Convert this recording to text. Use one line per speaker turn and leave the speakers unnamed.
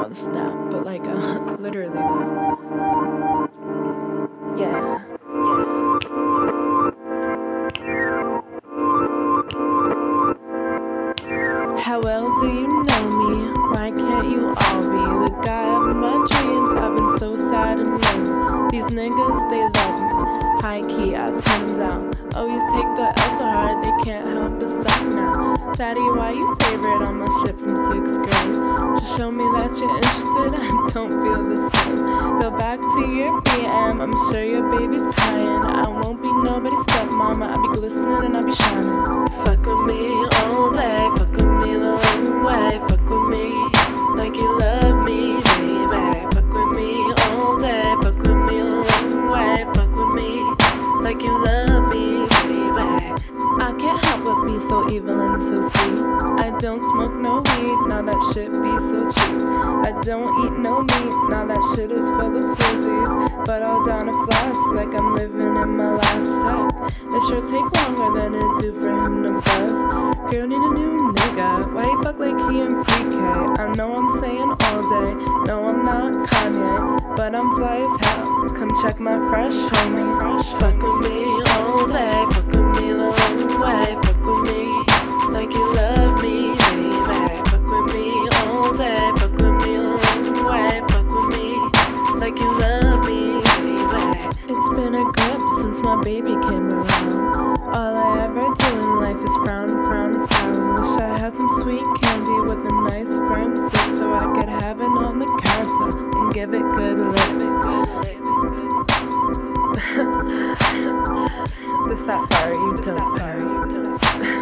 about the snap, but like uh, literally though. Yeah. How well do you know me? Why can't you all be the guy of my dreams? I've been so sad and lonely. These niggas, they love me. High key, I turn them down. Always take the L so hard, they can't help but stop now. Daddy, why you favorite on my shit show me that you're interested, I don't feel the same. Go back to your BM, I'm sure your baby's crying. I won't be nobody's stepmama, I'll be glistening and I'll be shining. Fuck with me all day, fuck with me the long way, fuck with me like you love me, baby. Fuck with me all day, fuck with me the long way, fuck with me like you love me, so evil and so sweet. I don't smoke no weed, now that shit be so cheap. I don't eat no meat, now that shit is for the floozies. But I'll down a flask like I'm living in my last tech. It sure take longer than it do for him to buzz. Girl need a new nigga. Why he fuck like he in pre-K? I know I'm saying all day. No, I'm not Kanye, but I'm fly as hell. Come check my fresh homie. Fuck with me all day. Baby came around. All I ever do in life is frown, frown, frown. Wish I had some sweet candy with a nice firm stick so I could have it on the carousel and give it good lips. this that fire you don't bitch.